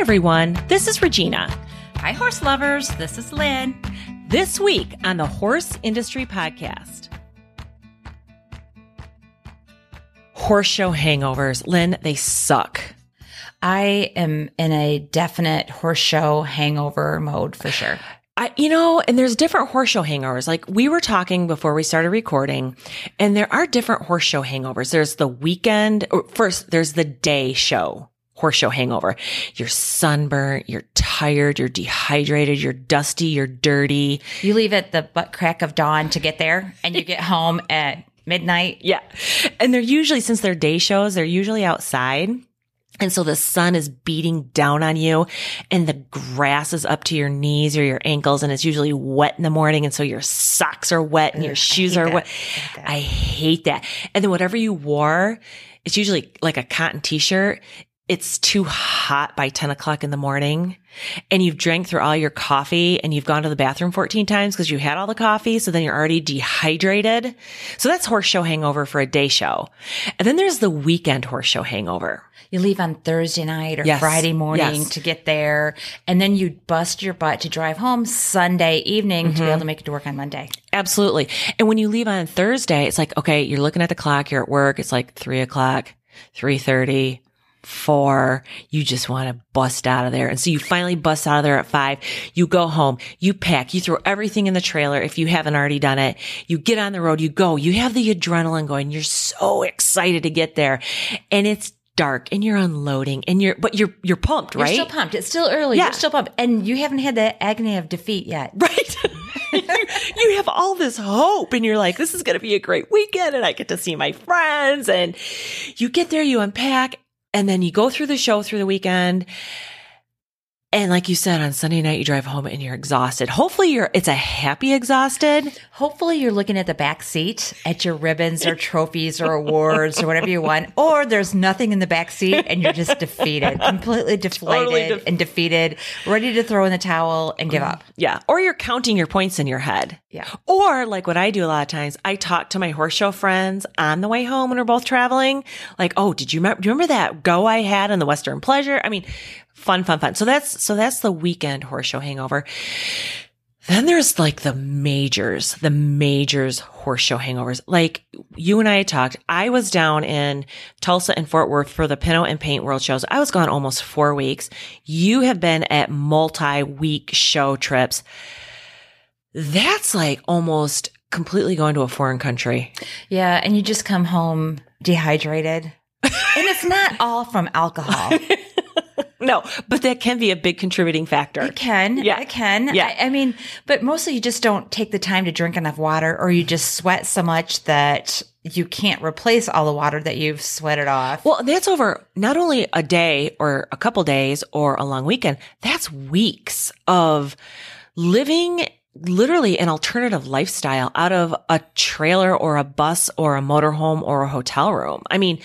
everyone. This is Regina. Hi, horse lovers. This is Lynn. This week on the Horse Industry Podcast. Horse show hangovers. Lynn, they suck. I am in a definite horse show hangover mode for sure. I, you know, and there's different horse show hangovers. Like we were talking before we started recording, and there are different horse show hangovers. There's the weekend, or first, there's the day show horse show hangover. You're sunburnt, you're tired, you're dehydrated, you're dusty, you're dirty. You leave at the butt crack of dawn to get there, and you get home at midnight. Yeah. And they're usually, since they're day shows, they're usually outside. And so the sun is beating down on you and the grass is up to your knees or your ankles and it's usually wet in the morning. And so your socks are wet and your shoes are that. wet. I hate. I hate that. And then whatever you wore, it's usually like a cotton t-shirt. It's too hot by 10 o'clock in the morning and you've drank through all your coffee and you've gone to the bathroom 14 times because you had all the coffee. So then you're already dehydrated. So that's horse show hangover for a day show. And then there's the weekend horse show hangover. You leave on Thursday night or Yes. Friday morning Yes. to get there, and then you bust your butt to drive home Sunday evening to be Mm-hmm. able to make it to work on Monday. Absolutely. And when you leave on Thursday, it's like, okay, you're looking at the clock, you're at work, it's like three o'clock, three thirty, four. You just want to bust out of there. And so you finally bust out of there at five. You go home, you pack, you throw everything in the trailer if you haven't already done it. You get on the road, you go, you have the adrenaline going. You're so excited to get there. And it's dark and you're unloading and you're, but you're, you're pumped, You're right? still pumped. It's still early. Yeah. You're still pumped, and you haven't had the agony of defeat yet. Right. you, you have all this hope and you're like, this is going to be a great weekend and I get to see my friends. And you get there, you unpack, and then you go through the show through the weekend. And like you said, on Sunday night, you drive home and you're exhausted. Hopefully you're, it's a happy exhausted. Hopefully, you're looking at the back seat at your ribbons or trophies or awards or whatever you want, or there's nothing in the back seat and you're just defeated, completely deflated Totally def- and defeated, ready to throw in the towel and give mm-hmm. up. Yeah. Or you're counting your points in your head. Yeah. Or like what I do a lot of times, I talk to my horse show friends on the way home when we're both traveling. Like, oh, did you remember, do you remember that go I had in the Western Pleasure? I mean, fun, fun, fun. So that's, so that's the weekend horse show hangover. Then there's like the majors, the majors horse show hangovers. Like you and I had talked, I was down in Tulsa and Fort Worth for the Pinto and Paint World shows. I was gone almost four weeks. You have been at multi week show trips. That's like almost completely going to a foreign country. Yeah. And you just come home dehydrated. and it's not all from alcohol. No, but that can be a big contributing factor. It can. Yeah. It can. Yeah. I, I mean, but mostly you just don't take the time to drink enough water or you just sweat so much that you can't replace all the water that you've sweated off. Well, that's over not only a day or a couple days or a long weekend, that's weeks of living literally an alternative lifestyle out of a trailer or a bus or a motorhome or a hotel room. I mean,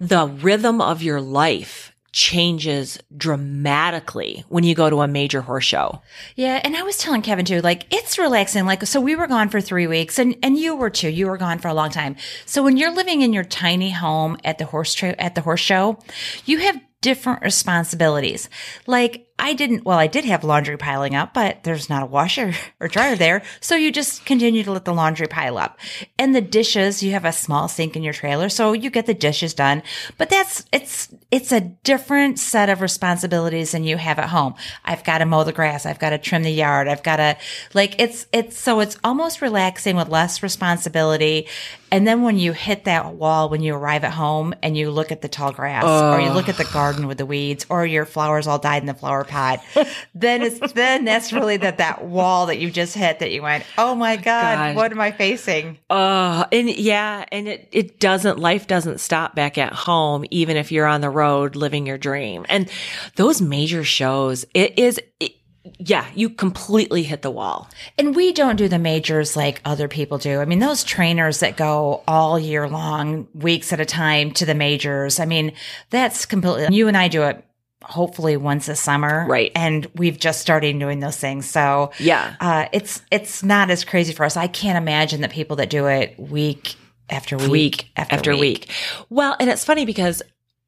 the rhythm of your life changes dramatically when you go to a major horse show. Yeah, and I was telling Kevin too, like it's relaxing. Like so, we were gone for three weeks, and and you were too. You were gone for a long time. So when you're living in your tiny home at the horse at the horse show, you have different responsibilities. Like I didn't. Well, I did have laundry piling up, but there's not a washer or dryer there, so you just continue to let the laundry pile up. And the dishes, you have a small sink in your trailer, so you get the dishes done. But that's it's it's a different set of responsibilities than you have at home. I've got to mow the grass. I've got to trim the yard. I've got to like it's it's so it's almost relaxing with less responsibility. And then when you hit that wall when you arrive at home and you look at the tall grass or you look at the garden with the weeds or your flowers all died in the flower pot, then it's then that's really that that wall that you just hit that you went, "Oh my god, God. what am I facing?" Uh, and yeah, and it, it doesn't, life doesn't stop back at home, even if you're on the road living your dream. And those major shows, it is, it, yeah, you completely hit the wall. And we don't do the majors like other people do. I mean, those trainers that go all year long, weeks at a time to the majors. I mean, that's completely, you and I do it hopefully once a summer. Right. And we've just started doing those things. So Yeah. uh, it's, it's not as crazy for us. I can't imagine the people that do it week after week, week after, week. Well, and it's funny because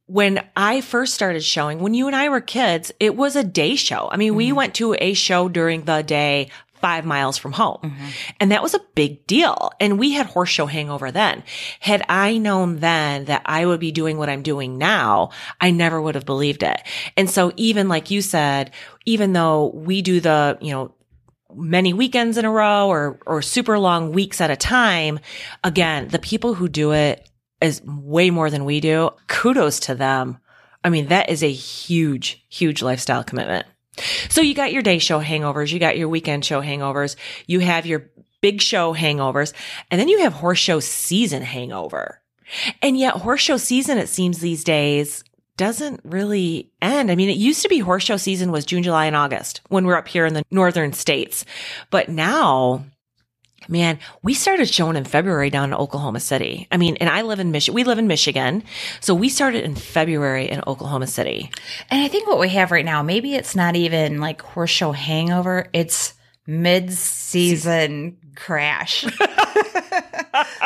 when I first started showing, when you and I were kids, it was a day show. I mean, we went to a show during the day five miles from home. Mm-hmm. And that was a big deal. And we had horse show hangover then. Had I known then that I would be doing what I'm doing now, I never would have believed it. And so even like you said, even though we do the, you know, many weekends in a row or or super long weeks at a time, again, the people who do it is way more than we do. Kudos to them. I mean, that is a huge, huge lifestyle commitment. So you got your day show hangovers, you got your weekend show hangovers, you have your big show hangovers, and then you have horse show season hangover. And yet horse show season, it seems these days, doesn't really end. I mean, it used to be horse show season was June, July, and August when we're up here in the northern states. But now, man, we started showing in February down in Oklahoma City. I mean, and I live in Michigan. We live in Michigan. So we started in February in Oklahoma City. And I think what we have right now, maybe it's not even like horse show hangover, it's mid season crash.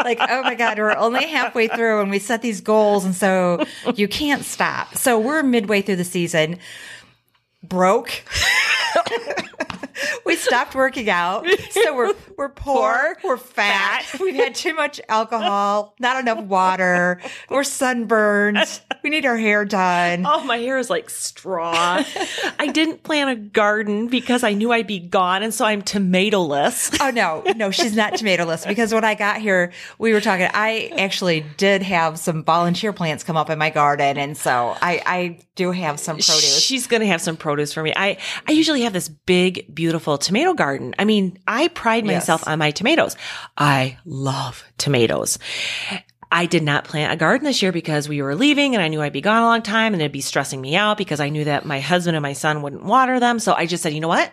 like, oh my God, we're only halfway through and we set these goals. And so you can't stop. So we're midway through the season, broke. we stopped working out. So we're we're poor, we're fat. We've had too much alcohol, not enough water. We're sunburned. We need our hair done. Oh, my hair is like straw. I didn't plant a garden because I knew I'd be gone. And so I'm tomatoless. Oh no, no, she's not tomatoless because when I got here, we were talking. I actually did have some volunteer plants come up in my garden, and so I, I do have some produce. She's going to have some produce for me. I, I usually have this big, beautiful tomato garden. I mean, I pride myself Yes. on my tomatoes. I love tomatoes. I did not plant a garden this year because we were leaving and I knew I'd be gone a long time and it'd be stressing me out because I knew that my husband and my son wouldn't water them. So I just said, you know what?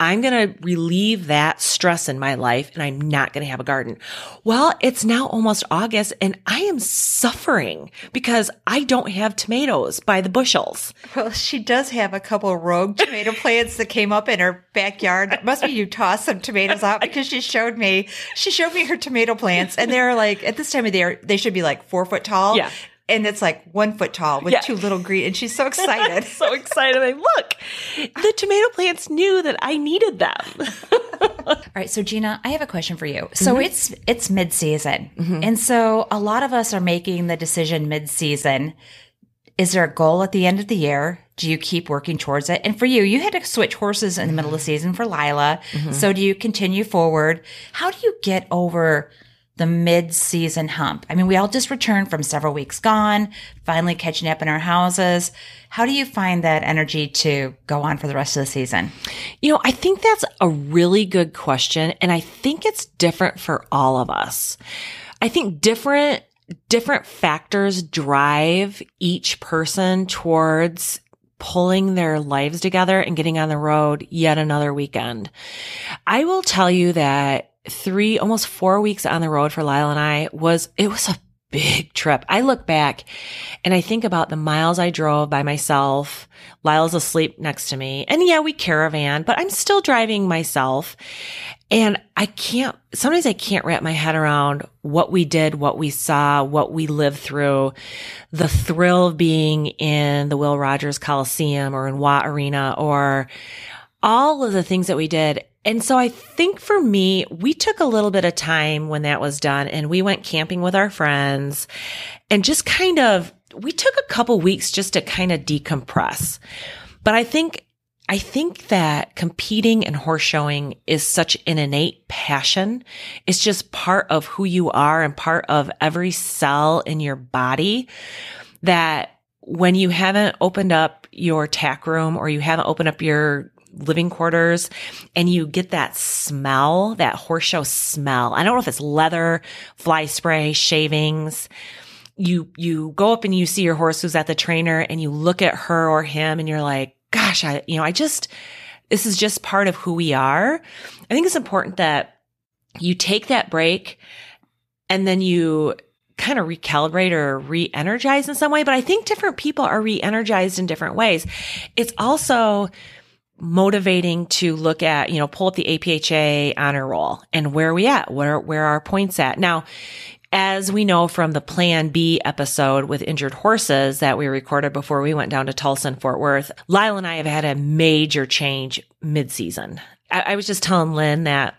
I'm going to relieve that stress in my life and I'm not going to have a garden. Well, it's now almost August and I am suffering because I don't have tomatoes by the bushels. Well, she does have a couple of rogue tomato plants that came up in her backyard. It must be you tossed some tomatoes out because she showed me. She showed me her tomato plants, and they're like at this time of the year they should be like four foot tall. Yeah. And it's like one foot tall with Yeah. two little green. And she's so excited. so excited. like look, the tomato plants knew that I needed them. All right, so Gina, I have a question for you. So mm-hmm. it's it's mid season, mm-hmm. and so a lot of us are making the decision mid season. Is there a goal at the end of the year? Do you keep working towards it? And for you, you had to switch horses in the middle of the season for Lila. Mm-hmm. So do you continue forward? How do you get over the mid season hump? I mean, we all just returned from several weeks gone, finally catching up in our houses. How do you find that energy to go on for the rest of the season? You know, I think that's a really good question. And I think it's different for all of us. I think different, different factors drive each person towards pulling their lives together and getting on the road yet another weekend. I will tell you that three, almost four weeks on the road for Lila and I was, it was a big trip. I look back and I think about the miles I drove by myself. Lila's asleep next to me. And yeah, we caravan, but I'm still driving myself. And I can't, sometimes I can't wrap my head around what we did, what we saw, what we lived through, the thrill of being in the Will Rogers Coliseum or in Watt Arena or all of the things that we did. And so I think for me, we took a little bit of time when that was done and we went camping with our friends and just kind of, we took a couple weeks just to kind of decompress. But I think, I think that competing and horse showing is such an innate passion. It's just part of who you are and part of every cell in your body that when you haven't opened up your tack room or you haven't opened up your living quarters and you get that smell, that horse show smell. I don't know if it's leather, fly spray, shavings. You, you go up and you see your horse who's at the trainer and you look at her or him and you're like, gosh, I, you know, I just, this is just part of who we are. I think it's important that you take that break and then you kind of recalibrate or re-energize in some way. But I think different people are re-energized in different ways. It's also motivating to look at, you know, pull up the APHA honor roll and where are we at? Where, where are our points at? Now, as we know from the Plan B episode with injured horses that we recorded before we went down to Tulsa and Fort Worth, Lila and I have had a major change mid-season. I, I was just telling Lynn that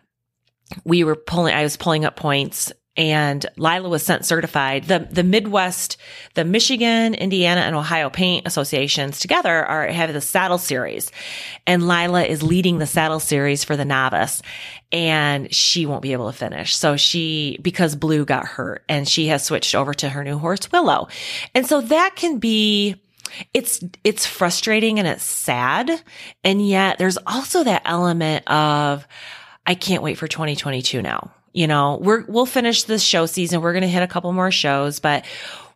we were pulling, I was pulling up points and Lila was sent certified. The the Midwest, the Michigan, Indiana, and Ohio Paint Associations together are have the saddle series, and Lila is leading the saddle series for the novice, and she won't be able to finish. So she because Blue got hurt, and she has switched over to her new horse Willow, and so that can be it's it's frustrating and it's sad and yet there's also that element of I can't wait for 2022 now. You know, we're we'll finish this show season. We're going to hit a couple more shows, but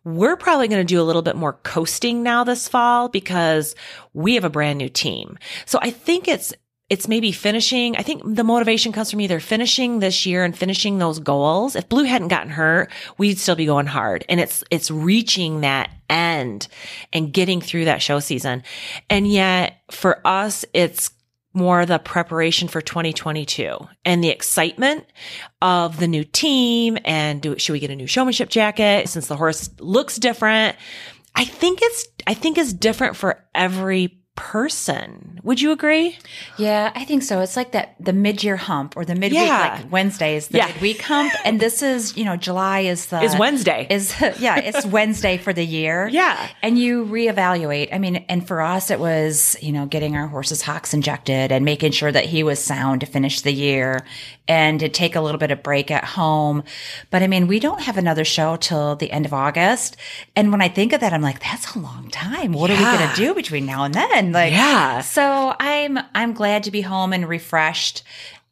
we're probably going to do a little bit more coasting now this fall because we have a brand new team. So I think it's it's maybe finishing. I think the motivation comes from either finishing this year and finishing those goals. If Blue hadn't gotten hurt, we'd still be going hard. And it's, it's reaching that end and getting through that show season. And yet for us, it's more the preparation for 2022 and the excitement of the new team and do, should we get a new showmanship jacket since the horse looks different? I think it's, I think it's different for every person. Would you agree? Yeah, I think so. It's like that the mid year hump or the midweek Yeah. like Wednesday is the Yeah. midweek hump. And this is, you know, July is the Is Wednesday. Is yeah, it's Wednesday for the year. Yeah. And you reevaluate. I mean, and for us it was, you know, getting our horse's hocks injected and making sure that he was sound to finish the year and to take a little bit of break at home. But I mean, we don't have another show till the end of August. And when I think of that, I'm like, that's a long time. What are we gonna do between now and then? Like Yeah. so I'm I'm glad to be home and refreshed.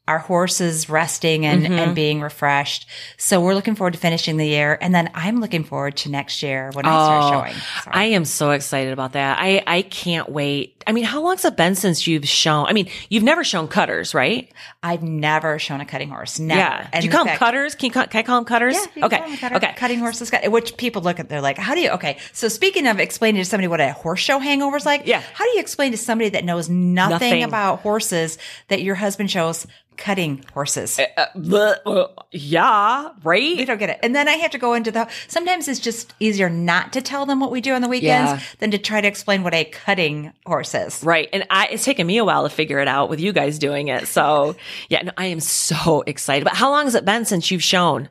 Our horses resting and, Mm-hmm. and being refreshed. So we're looking forward to finishing the year. And then I'm looking forward to next year when I start showing. So- Oh, I am so excited about that. I, I can't wait. I mean, how long's it been since you've shown? I mean, you've never shown cutters, right? I've never shown a cutting horse. Never. Yeah. And Do you call them cutters? Can you call, can I call them cutters? Yeah, okay. cutter. Okay. Cutting horses, which people look at, they're like, how do you, okay. So speaking of explaining to somebody what a horse show hangover is like, Yeah. how do you explain to somebody that knows nothing, Nothing. about horses that your husband shows cutting horses? Uh, uh, yeah. right? Right. don't get it. And then I have to go into the, sometimes it's just easier not to tell them what we do on the weekends Yeah. than to try to explain what a cutting horse is. Right. And I, it's taken me a while to figure it out with you guys doing it. So yeah, no, I am so excited. But how long has it been since you've shown?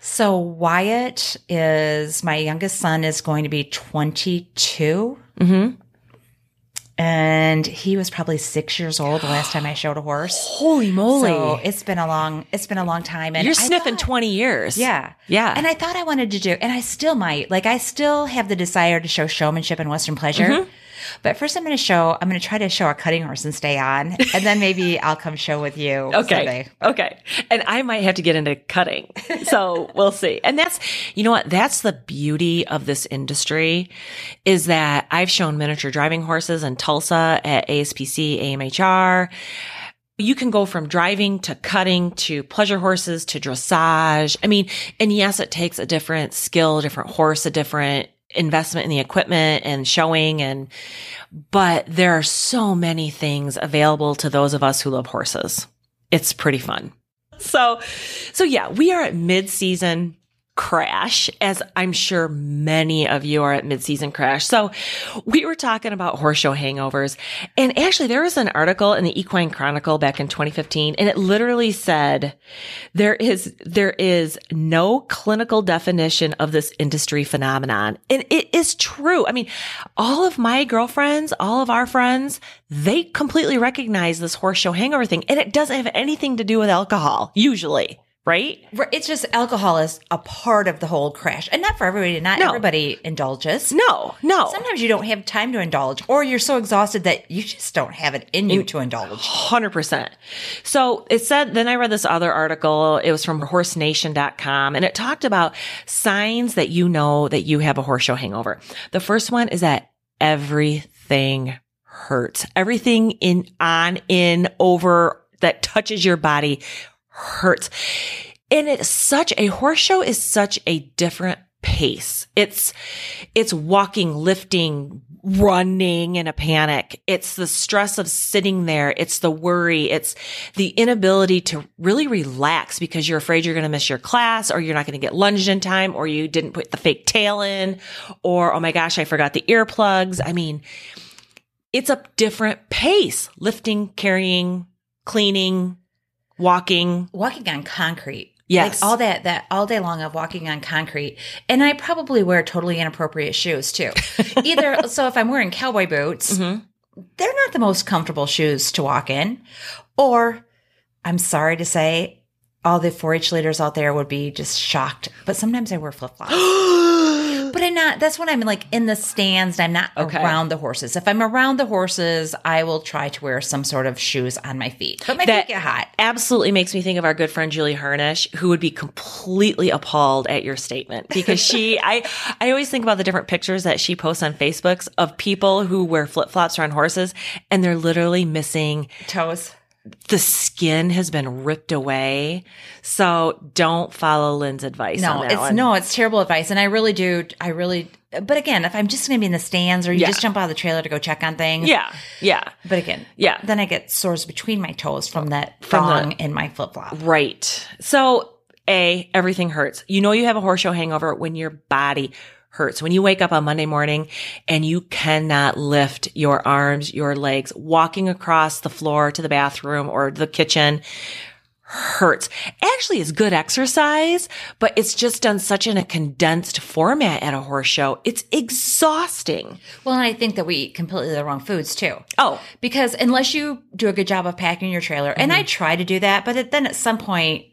So Wyatt is, my youngest son is going to be 22. Mm-hmm. And he was probably six years old the last time I showed a horse. Holy moly. So it's been a long, it's been a long time. And You're I sniffing thought- 20 years. Yeah. Yeah. And I thought I wanted to do, and I still might, like, I still have the desire to show showmanship and Western pleasure. Mm-hmm. But first, I'm going to show, I'm going to try to show a cutting horse and stay on. And then maybe I'll come show with you. Okay. someday. Okay. And I might have to get into cutting. So we'll see. And that's, you know what? That's the beauty of this industry is that I've shown miniature driving horses in Tulsa at ASPC, AMHR. You can go from driving to cutting to pleasure horses to dressage. I mean, and yes, it takes a different skill, a different horse, a different investment in the equipment and showing and, but there are so many things available to those of us who love horses it's pretty fun. So, so yeah, we are at mid-season crash, as I'm sure many of you are at mid-season crash. So we were talking about horse show hangovers. And actually there was an article in the Equine Chronicle back in 2015, and it literally said there is, there is no clinical definition of this industry phenomenon. And it is true. I mean, all of my girlfriends, all of our friends, they completely recognize this horse show hangover thing. And it doesn't have anything to do with alcohol, usually, right? It's just alcohol is a part of the whole crash. And not for everybody. Not No. everybody indulges. No, no. Sometimes you don't have time to indulge, or you're so exhausted that you just don't have it in you to indulge. Hundred percent. So it said, then I read this other article. It was from horsenation.com and it talked about signs that you know that you have a horse show hangover. The first one is that everything hurts. Everything in, on, in, over that touches your body hurts. And it's such a horse show is such a different pace. It's, it's walking, lifting, running in a panic. It's the stress of sitting there. It's the worry. It's the inability to really relax because you're afraid you're going to miss your class or you're not going to get lunged in time or you didn't put the fake tail in or, oh my gosh, I forgot the earplugs. I mean, it's a different pace, lifting, carrying, cleaning, walking. Walking on concrete. Yes. Like all that, that all day long of walking on concrete. And I probably wear totally inappropriate shoes too. Either, so if I'm wearing cowboy boots, Mm-hmm. they're not the most comfortable shoes to walk in. Or I'm sorry to say, all the 4 H leaders out there would be just shocked. But sometimes I wear flip flops. But I'm not, that's when I'm like in the stands. I'm not Okay. around the horses. If I'm around the horses, I will try to wear some sort of shoes on my feet. But my That- feet get hot. absolutely makes me think of our good friend Julie Harnish, who would be completely appalled at your statement because she, I, I always think about the different pictures that she posts on Facebooks of people who wear flip flops or on horses and they're literally missing Toes. The skin has been ripped away. So don't follow Lynn's advice. No, it's one. no, it's terrible advice. And I really do, I really, but again, if I'm just going to be in the stands or you Yeah. just jump out of the trailer to go check on things. Yeah, yeah, But again, Yeah. then I get sores between my toes from that From the- in my flip flop. right. So a everything hurts. You know you have a horse show hangover when your body hurts. When you wake up on Monday morning and you cannot lift your arms, your legs, walking across the floor to the bathroom or the kitchen hurts. Actually, it's good exercise, but it's just done such in a condensed format at a horse show. It's exhausting. Well, and I think that we eat completely the wrong foods too. Oh, Because unless you do a good job of packing your trailer, and Mm-hmm. I try to do that, but then at some point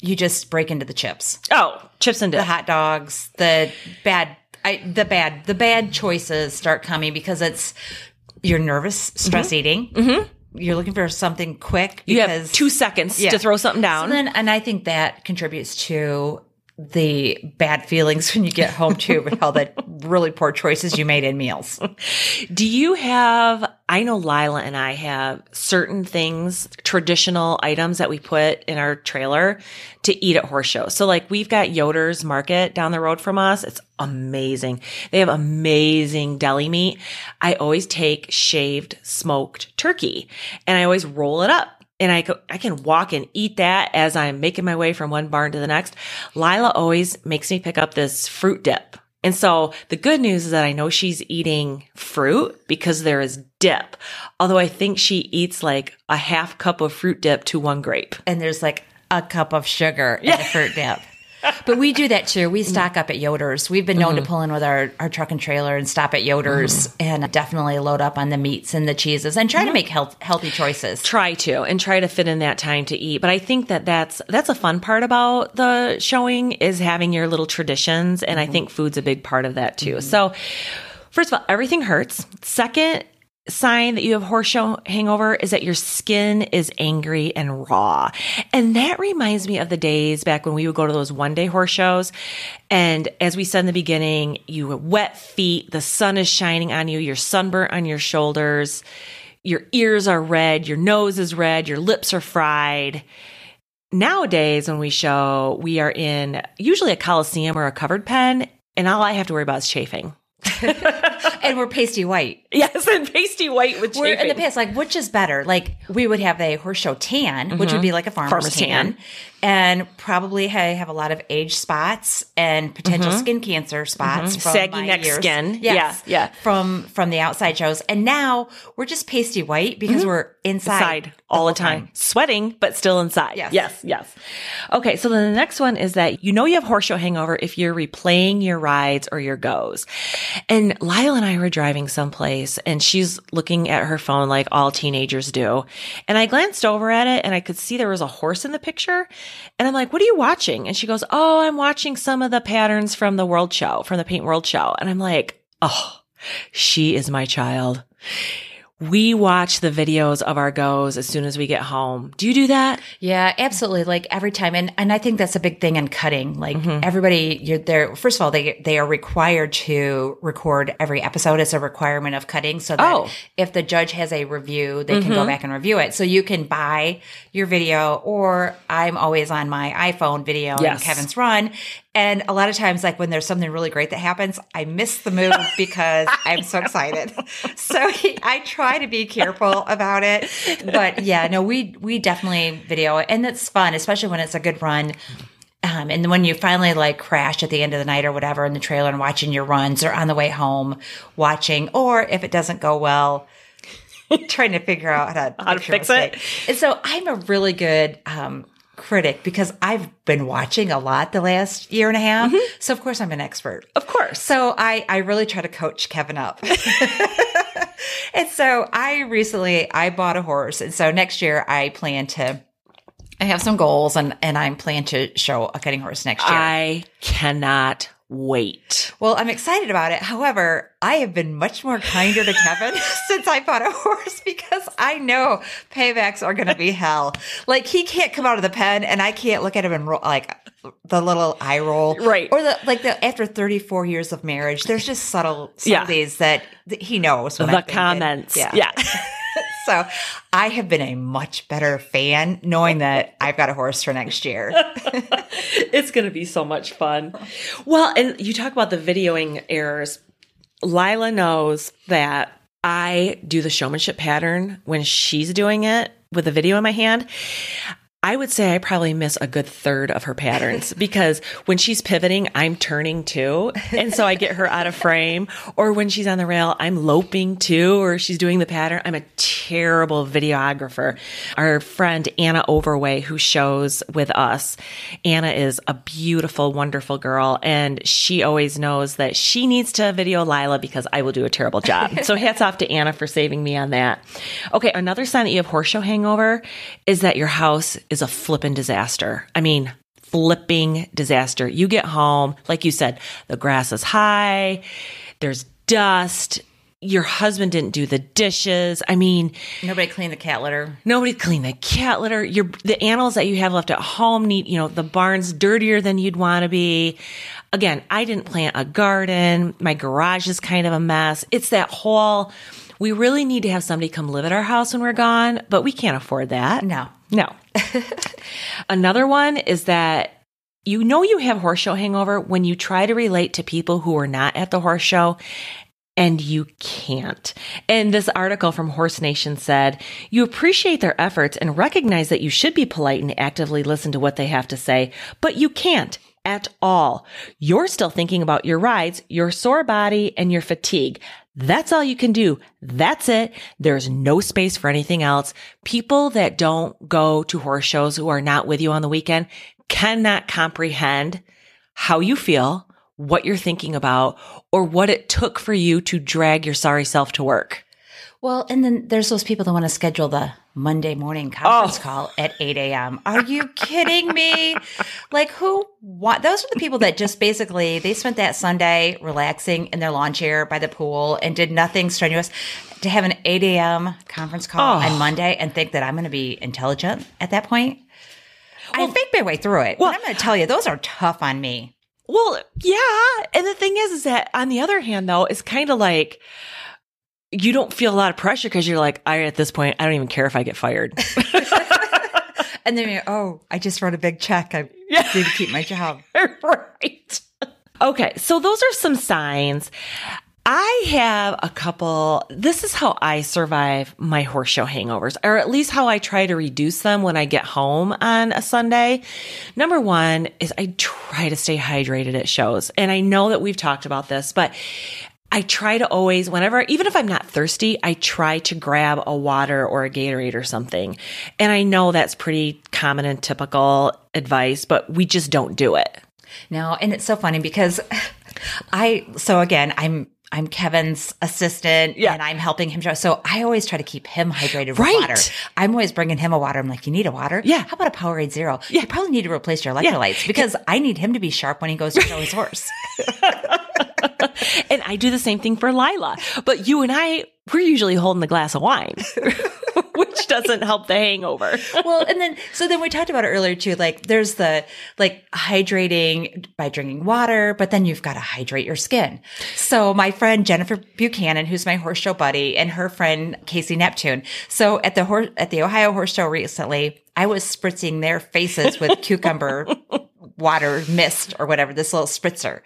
you just break into the chips, oh, chips and the hot dogs, the bad, I, the bad, the bad choices start coming because it's you're nervous, stress eating. Mm-hmm. You're looking for something quick. You have two seconds Yeah. to throw something So down. then, and I think that contributes to the bad feelings when you get home too, with all the really poor choices you made in meals. Do you have, I know Lila and I have certain things, traditional items that we put in our trailer to eat at horse shows. So like we've got Yoder's Market down the road from us. It's amazing. They have amazing deli meat. I always take shaved smoked turkey and I always roll it up. And I go, I can walk and eat that as I'm making my way from one barn to the next. Lila always makes me pick up this fruit dip. And so the good news is that I know she's eating fruit because there is dip. Although I think she eats like a half cup of fruit dip to one grape. And there's like a cup of sugar in the fruit dip. But we do that too. We stock up at Yoder's. We've been known to mm-hmm. pull in with our, our truck and trailer and stop at Yoder's mm-hmm. and definitely load up on the meats and the cheeses and try to make health, healthy choices. Try to and try to fit in that time to eat. But I think that that's that's a fun part about the showing is having your little traditions, and I mm-hmm. think food's a big part of that too. So, first of all, everything hurts. Second sign that you have horse show hangover is that your skin is angry and raw. And that reminds me of the days back when we would go to those one day horse shows. And as we said in the beginning, you have wet feet, the sun is shining on you, you're sunburnt on your shoulders, your ears are red, your nose is red, your lips are fried. Nowadays, when we show, we are in usually a coliseum or a covered pen, and all I have to worry about is chafing. And we're pasty white. Yes, and pasty white with We're chafing. in the past, like which is better? Like we would have a horse show tan, which would be mm-hmm. like a farmer's, Farmer's tan, tan. and probably ha- have a lot of age spots and potential mm-hmm. skin cancer spots, mm-hmm. from Saggy my neck years. skin. Yes, Yeah, yeah. from from the outside shows. And now we're just pasty white because we're inside, inside all the time. sweating, but still inside. Yes. yes, yes. Okay, so then the next one is that you know you have horse show hangover if you're replaying your rides or your goes. And Lila and I were driving someplace, and she's looking at her phone like all teenagers do. And I glanced over at it, and I could see there was a horse in the picture. And I'm like, "What are you watching?" And she goes, "Oh, I'm watching some of the patterns from the World Show, from the Paint World Show." And I'm like, "Oh." She is my child. We watch the videos of our goes as soon as we get home. Do you do that? Yeah, absolutely. Like every time, and and I think that's a big thing in cutting. Like mm-hmm. everybody, you're there. First of all, they they are required to record every episode. It's a requirement of cutting, so that Oh. if the judge has a review, they can go mm-hmm. back and review it. So you can buy your video, or I'm always on my iPhone video Yes. in Kevin's Run. And a lot of times, like when there's something really great that happens, I miss the move because I'm so excited. So he, I try to be careful about it. But yeah, no, we we definitely video it, and it's fun, especially when it's a good run. Um, and when you finally like crash at the end of the night or whatever in the trailer and watching your runs or on the way home watching, or if it doesn't go well, trying to figure out how to, How to fix it. And so I'm a really good um, critic because I've been watching a lot the last year and a half. Mm-hmm. So of course I'm an expert. Of course. So I, I really try to coach Kevin up. and so I recently I bought a horse. And so next year I plan to I have some goals and, and I'm planning to show a cutting horse next year. I cannot wait. well, I'm excited about it. However, I have been much more kinder to Kevin since I bought a horse because I know paybacks are going to be hell. Like he can't come out of the pen and I can't look at him and roll like the little eye roll. Right. Or the like the after 34 years of marriage, there's just subtle Yeah. subtleties that, that he knows when The comments. Yeah. yeah. So I have been a much better fan knowing that I've got a horse for next year. it's going to be so much fun. Well, and you talk about the videoing errors. Lila knows that I do the showmanship pattern when she's doing it with a video in my hand. I would say I probably miss a good third of her patterns because when she's pivoting, I'm turning too. And so I get her out of frame. Or when she's on the rail, I'm loping too, or she's doing the pattern. I'm a terrible videographer. Our friend Anna Overway, who shows with us, Anna is a beautiful, wonderful girl. And she always knows that she needs to video Lila because I will do a terrible job. so hats off to Anna for saving me on that. Okay. Another sign that you have horse show hangover is that your house is a flippin' disaster. I mean, flipping disaster. You get home, like you said, the grass is high, there's dust, your husband didn't do the dishes. I mean, Nobody cleaned the cat litter. nobody cleaned the cat litter. Your the animals that you have left at home need, you know, the barn's dirtier than you'd want to be. Again, I didn't plant a garden. My garage is kind of a mess. It's that whole we really need to have somebody come live at our house when we're gone, but we can't afford that. No. No. Another one is that you know you have horse show hangover when you try to relate to people who are not at the horse show and you can't. And this article from Horse Nation said, you appreciate their efforts and recognize that you should be polite and actively listen to what they have to say, but you can't at all. You're still thinking about your rides, your sore body, and your fatigue. That's all you can do. That's it. There's no space for anything else. People that don't go to horse shows who are not with you on the weekend cannot comprehend how you feel, what you're thinking about, or what it took for you to drag your sorry self to work. Well, and then there's those people that want to schedule the Monday morning conference Oh. call at 8 a.m. Are you kidding me? Like who want those are the people that just basically they spent that Sunday relaxing in their lawn chair by the pool and did nothing strenuous to have an 8 a.m. conference call Oh. on Monday and think that I'm going to be intelligent at that point. I faked my way through it. well- but I'm going to tell you, those are tough on me. Well, yeah. And the thing is, is that on the other hand, though, it's kind of like you don't feel a lot of pressure because you're like, I, at this point, I don't even care if I get fired. And then you're, oh, I just wrote a big check. I Yeah. need to keep my job. right. Okay. So those are some signs. I have a couple. This is how I survive my horse show hangovers, or at least how I try to reduce them when I get home on a Sunday. Number one is I try to stay hydrated at shows. And I know that we've talked about this, but I try to always, whenever, even if I'm not thirsty, I try to grab a water or a Gatorade or something. And I know that's pretty common and typical advice, but we just don't do it. No, and it's so funny because I so again, I'm I'm Kevin's assistant Yeah. and I'm helping him. So I always try to keep him hydrated with Right. water. I'm always bringing him a water. I'm like, you need a water? Yeah. How about a Powerade Zero? Yeah. You probably need to replace your electrolytes because I need him to be sharp when he goes to show his horse. And I do the same thing for Lila. But you and I, we're usually holding the glass of wine, which doesn't help the hangover. well, and then so then we talked about it earlier too. Like there's the like hydrating by drinking water, but then you've got to hydrate your skin. So my friend Jennifer Buchanan, who's my horse show buddy, and her friend Casey Neptune. So at the horse at the Ohio Horse Show recently, I was spritzing their faces with cucumber water mist or whatever, this little spritzer.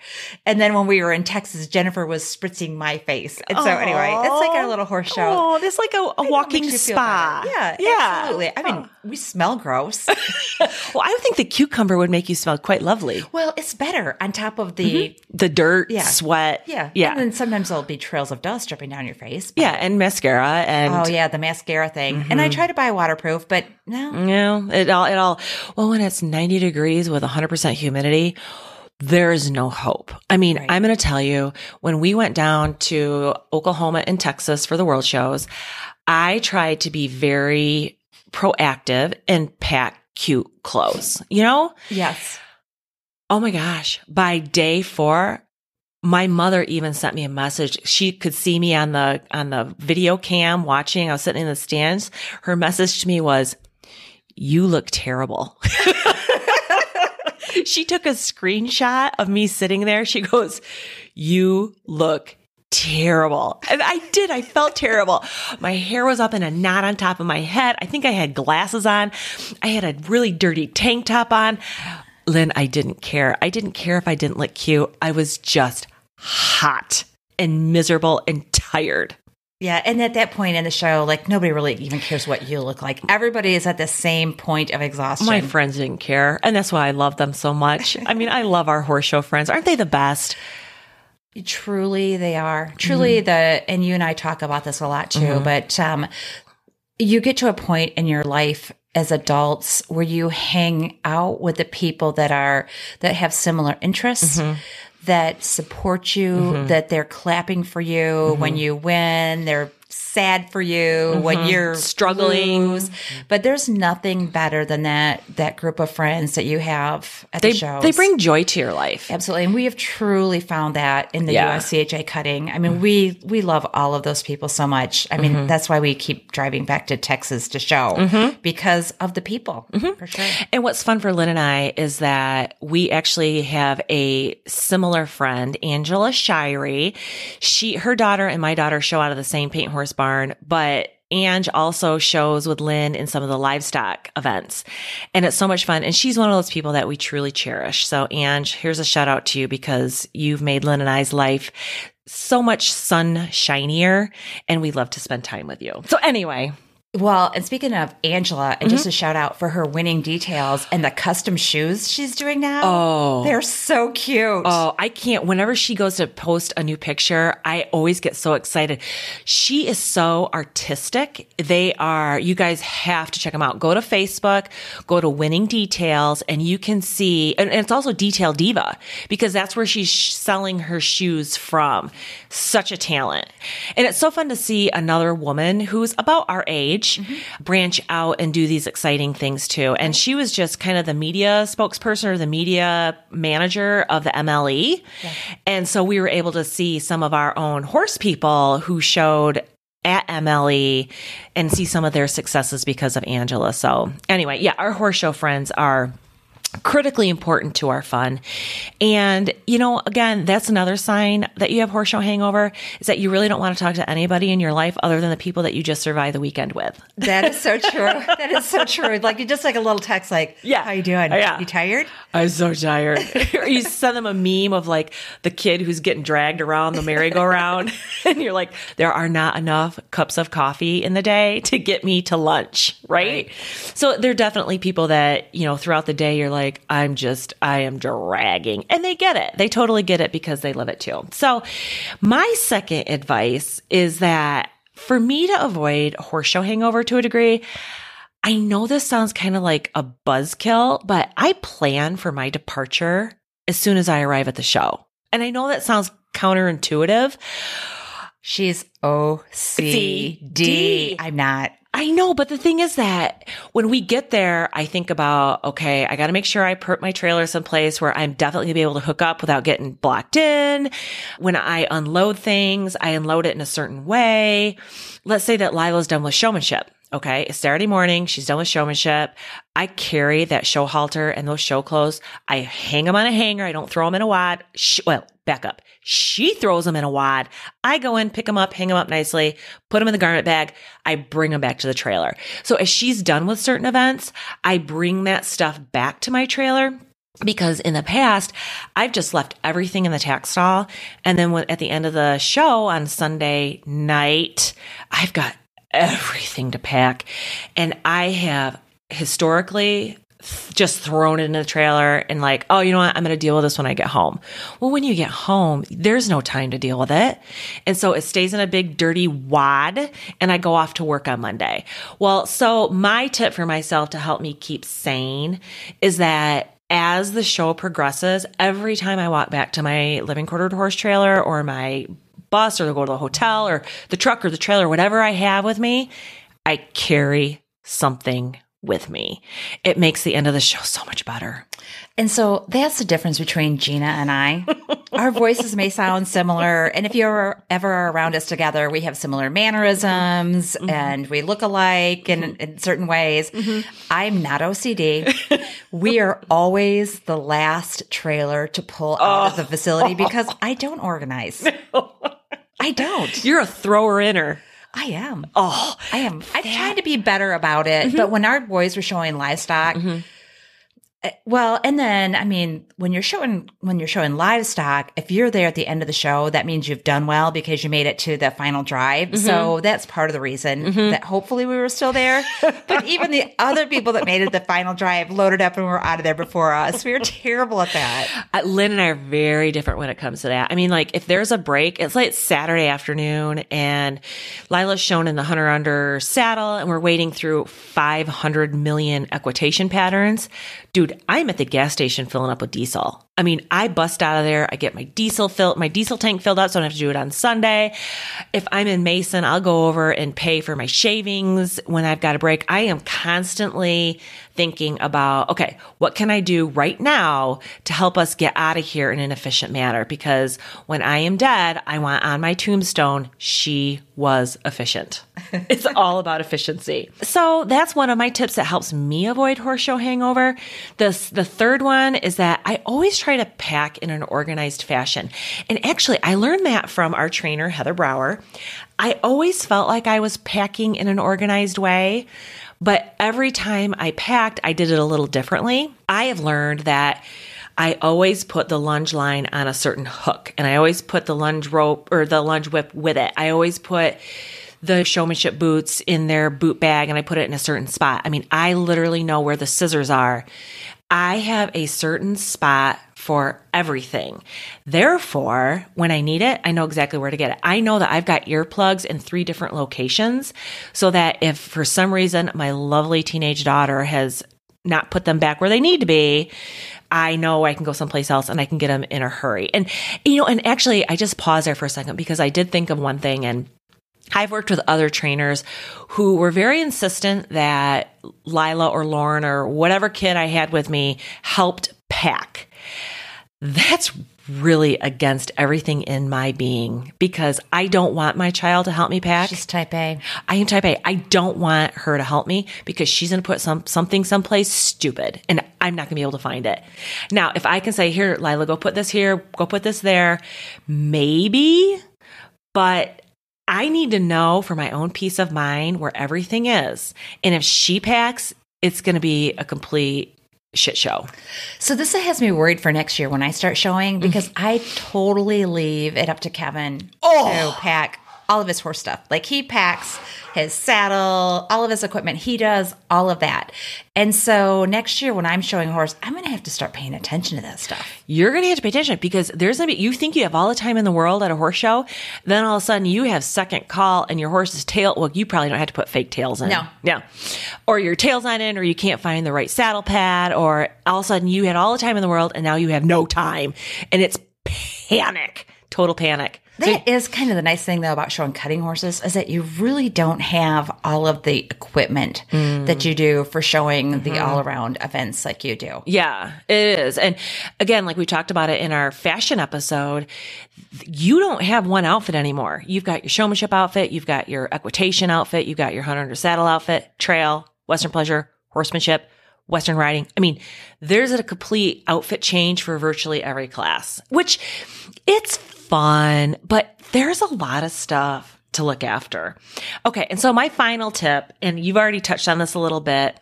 And then when we were in Texas, Jennifer was spritzing my face. And so anyway, it's like our little horse show. Oh, it's like a, a walking Makes you feel spa. Yeah, yeah. absolutely. I mean, we smell gross. Well, I would think the cucumber would make you smell quite lovely. well, it's better on top of the mm-hmm. The dirt, Yeah. sweat. yeah, yeah, And then sometimes there'll be trails of dust dripping down your face. but- yeah, and mascara and Oh yeah, the mascara thing. And I mm-hmm. try to buy waterproof, but no. No. it all, it all, well, when it's 90 degrees with 100% humidity, there's no hope. I mean, Right. I'm going to tell you, when we went down to Oklahoma and Texas for the world shows, I tried to be very proactive and pack cute clothes, you know? Yes. Oh my gosh. By day four, my mother even sent me a message. She could see me on the, on the video cam watching. I was sitting in the stands. Her message to me was, you look terrible. she took a screenshot of me sitting there. She goes, you look terrible. And I did. I felt terrible. My hair was up in a knot on top of my head. I think I had glasses on. I had a really dirty tank top on. Lynn, I didn't care. I didn't care if I didn't look cute. I was just hot and miserable and tired. Yeah, and at that point in the show, like nobody really even cares what you look like. Everybody is at the same point of exhaustion. My friends didn't care. And that's why I love them so much. I mean, I love our horse show friends. Aren't they the best? Truly, they are. Truly, Mm-hmm. the and you and I talk about this a lot too. But um, you get to a point in your life as adults where you hang out with the people that are that have similar interests. Mm-hmm. That support you, that they're clapping for you Mm-hmm. when you win, they're sad for you when mm-hmm. you're Mm-hmm. Struggling. lose. But there's nothing better than that that group of friends that you have at They, the shows. they bring joy to your life. Absolutely. And we have truly found that in the Yeah. USCHA cutting. I mean, mm-hmm. we we love all of those people so much. I mean, mm-hmm. that's why we keep driving back to Texas to show because of the people, for sure. And what's fun for Lynn and I is that we actually have a similar friend, Angela Shirey. She, her daughter and my daughter show out of the same paint horse barn, but Ange also shows with Lynn in some of the livestock events. And it's so much fun. And she's one of those people that we truly cherish. So Ange, here's a shout out to you because you've made Lynn and I's life so much sun shinier and we love to spend time with you. So anyway, Well, and speaking of Angela, and just mm-hmm. a shout out for her winning details and the custom shoes she's doing now. Oh. they're so cute. Oh, I can't. Whenever she goes to post a new picture, I always get so excited. She is so artistic. They are, you guys have to check them out. Go to Facebook, go to Winning Details, and you can see, and, and it's also Detail Diva because that's where she's selling her shoes from. Such a talent. And it's so fun to see another woman who's about our age branch out and do these exciting things too. And she was just kind of the media spokesperson or the media manager of the MLE. And so we were able to see some of our own horse people who showed at MLE and see some of their successes because of Angela. So anyway, yeah, our horse show friends are critically important to our fun. And, you know, again, that's another sign that you have horse show hangover is that you really don't want to talk to anybody in your life other than the people that you just survived the weekend with. That is so true. that is so true. Like you just like a little text, like, Yeah. how you doing? Yeah. You tired?" I'm so tired. or you send them a meme of like the kid who's getting dragged around the merry-go-round. and you're like, there are not enough cups of coffee in the day to get me to lunch, right? So there are definitely people that, you know, throughout the day, you're like, I'm just, I am dragging. And they get it. They totally get it because they live it too. So my second advice is that for me to avoid horse show hangover to a degree, I know this sounds kind of like a buzzkill, but I plan for my departure as soon as I arrive at the show. And I know that sounds counterintuitive. She's OCD. I'm not. I know, but the thing is that when we get there, I think about, okay, I got to make sure I put my trailer someplace where I'm definitely gonna be able to hook up without getting blocked in. When I unload things, I unload it in a certain way. Let's say that Lila's done with showmanship. Okay. It's Saturday morning. She's done with showmanship. I carry that show halter and those show clothes. I hang them on a hanger. I don't throw them in a wad. She, well, back up. She throws them in a wad. I go in, pick them up, hang them up nicely, put them in the garment bag. I bring them back to the trailer. So as she's done with certain events, I bring that stuff back to my trailer because in the past I've just left everything in the tack stall and then at the end of the show on Sunday night I've got everything to pack and I have historically just thrown it in the trailer and like, oh, you know what? I'm going to deal with this when I get home. Well, when you get home, there's no time to deal with it. And so it stays in a big dirty wad and I go off to work on Monday. Well, so my tip for myself to help me keep sane is that as the show progresses, every time I walk back to my living quartered horse trailer or my bus or go to the hotel or the truck or the trailer, whatever I have with me, I carry something with me. It makes the end of the show so much better. And so that's the difference between Gina and I. Our voices may sound similar. And if you're ever around us together, we have similar mannerisms mm-hmm. and we look alike in, mm-hmm. in certain ways. Mm-hmm. I'm not OCD. we are always the last trailer to pull out oh. of the facility because I don't organize. I don't. You're a thrower inner. I am. Oh, I am. I'm trying to be better about it. Mm-hmm. But when our boys were showing livestock, mm-hmm. Eh, well, and then I mean, when you're showing when you're showing livestock, if you're there at the end of the show, that means you've done well because you made it to the final drive. Mm-hmm. So that's part of the reason mm-hmm. that hopefully we were still there. but even the other people that made it the final drive loaded up and were out of there before us. We were terrible at that. Uh, Lynn and I are very different when it comes to that. I mean, like if there's a break, it's like Saturday afternoon and Lila's shown in the hunter under saddle and we're waiting through 500 million equitation patterns. Dude, I'm at the gas station filling up with diesel. I mean, I bust out of there. I get my diesel filled, my diesel tank filled up, so I don't have to do it on Sunday. If I'm in Mason, I'll go over and pay for my shavings when I've got a break. I am constantly thinking about, okay, what can I do right now to help us get out of here in an efficient manner? Because when I am dead, I want on my tombstone, she was efficient. it's all about efficiency. So that's one of my tips that helps me avoid horse show hangover. The, the third one is that I always try to pack in an organized fashion. And actually, I learned that from our trainer, Heather Brower. I always felt like I was packing in an organized way, but every time I packed, I did it a little differently. I have learned that I always put the lunge line on a certain hook and I always put the lunge rope or the lunge whip with it. I always put the showmanship boots in their boot bag and I put it in a certain spot. I mean, I literally know where the scissors are. I have a certain spot for everything. Therefore, when I need it, I know exactly where to get it. I know that I've got earplugs in three different locations so that if for some reason my lovely teenage daughter has not put them back where they need to be, I know I can go someplace else and I can get them in a hurry. And, you know, and actually, I just pause there for a second because I did think of one thing and I've worked with other trainers who were very insistent that Lila or Lauren or whatever kid I had with me helped pack. That's really against everything in my being because I don't want my child to help me pack. She's type A. I am type A. I don't want her to help me because she's going to put some something someplace stupid and I'm not going to be able to find it. Now, if I can say, "Here, Lila, go put this here, go put this there," maybe, but I need to know for my own peace of mind where everything is. And if she packs, it's going to be a complete shit show. So this has me worried for next year when I start showing because mm-hmm. I totally leave it up to Kevin oh. to pack all of his horse stuff. Like he packs his saddle, all of his equipment. He does all of that. And so next year when I'm showing horse, I'm going to have to start paying attention to that stuff. You're going to have to pay attention because there's going to be, you think you have all the time in the world at a horse show. Then all of a sudden you have second call and your horse's tail. Well, you probably don't have to put fake tails in. No. Yeah. Or your tail's not in or you can't find the right saddle pad or all of a sudden you had all the time in the world and now you have no time and it's panic, total panic. That is kind of the nice thing though about showing cutting horses is that you really don't have all of the equipment that hmm. you do for showing the mm-hmm. all around events like you do. Yeah, it is. And again, like we talked about it in our fashion episode, you don't have one outfit anymore. You've got your showmanship outfit, you've got your equitation outfit, you've got your hunter under saddle outfit, trail, western pleasure, horsemanship, western riding. I mean, there's a complete outfit change for virtually every class, which it's fun, but there's a lot of stuff to look after. Okay. And so my final tip, and you've already touched on this a little bit.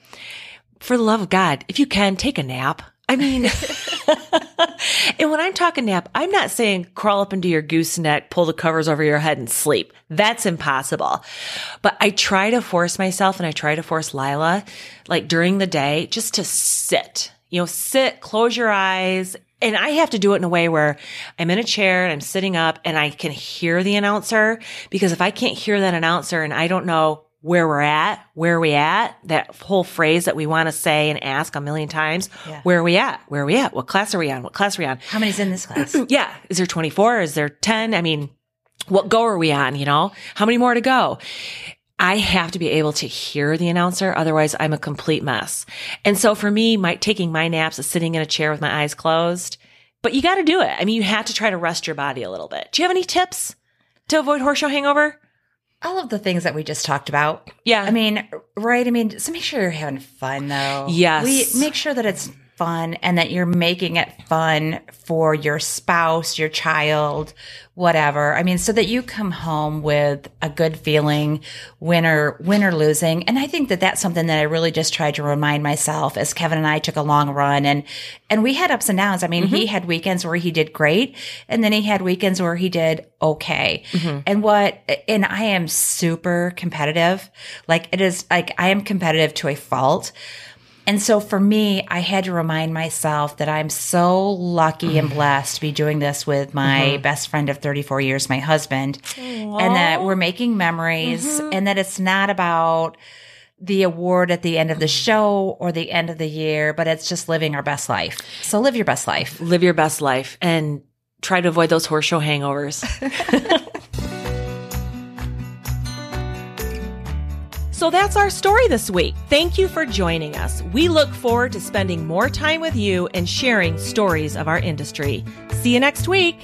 For the love of God, if you can take a nap. I mean, and when I'm talking nap, I'm not saying crawl up into your gooseneck, pull the covers over your head and sleep. That's impossible. But I try to force myself and I try to force Lila, like during the day, just to sit, you know, sit, close your eyes. And I have to do it in a way where I'm in a chair and I'm sitting up and I can hear the announcer because if I can't hear that announcer and I don't know where we're at, where are we at, that whole phrase that we want to say and ask a million times, Yeah. where are we at? Where are we at? What class are we on? What class are we on? How many's in this class? Yeah. Is there 24? Is there 10? I mean, what go are we on? You know, how many more to go? I have to be able to hear the announcer. Otherwise I'm a complete mess. And so for me, my taking my naps is sitting in a chair with my eyes closed, but you got to do it. I mean, you have to try to rest your body a little bit. Do you have any tips to avoid horse show hangover? all of the things that we just talked about. Yeah. I mean, right? I mean, so make sure you're having fun though. Yes. We make sure that it's fun and that you're making it fun for your spouse, your child, whatever. I mean, so that you come home with a good feeling, win or, win or losing. And I think that that's something that I really just tried to remind myself as Kevin and I took a long run and, and we had ups and downs. I mean, he mm-hmm. had weekends where he did great and then he had weekends where he did okay. Mm-hmm. And what, and I am super competitive. Like it is like I am competitive to a fault. And so for me, I had to remind myself that I'm so lucky and mm. blessed to be doing this with my mm-hmm. best friend of 34 years, my husband, and that we're making memories mm-hmm. and that it's not about the award at the end of the mm-hmm. show or the end of the year, but it's just living our best life. So live your best life. Live your best life and try to avoid those horse show hangovers. So that's our story this week. Thank you for joining us. We look forward to spending more time with you and sharing stories of our industry. See you next week.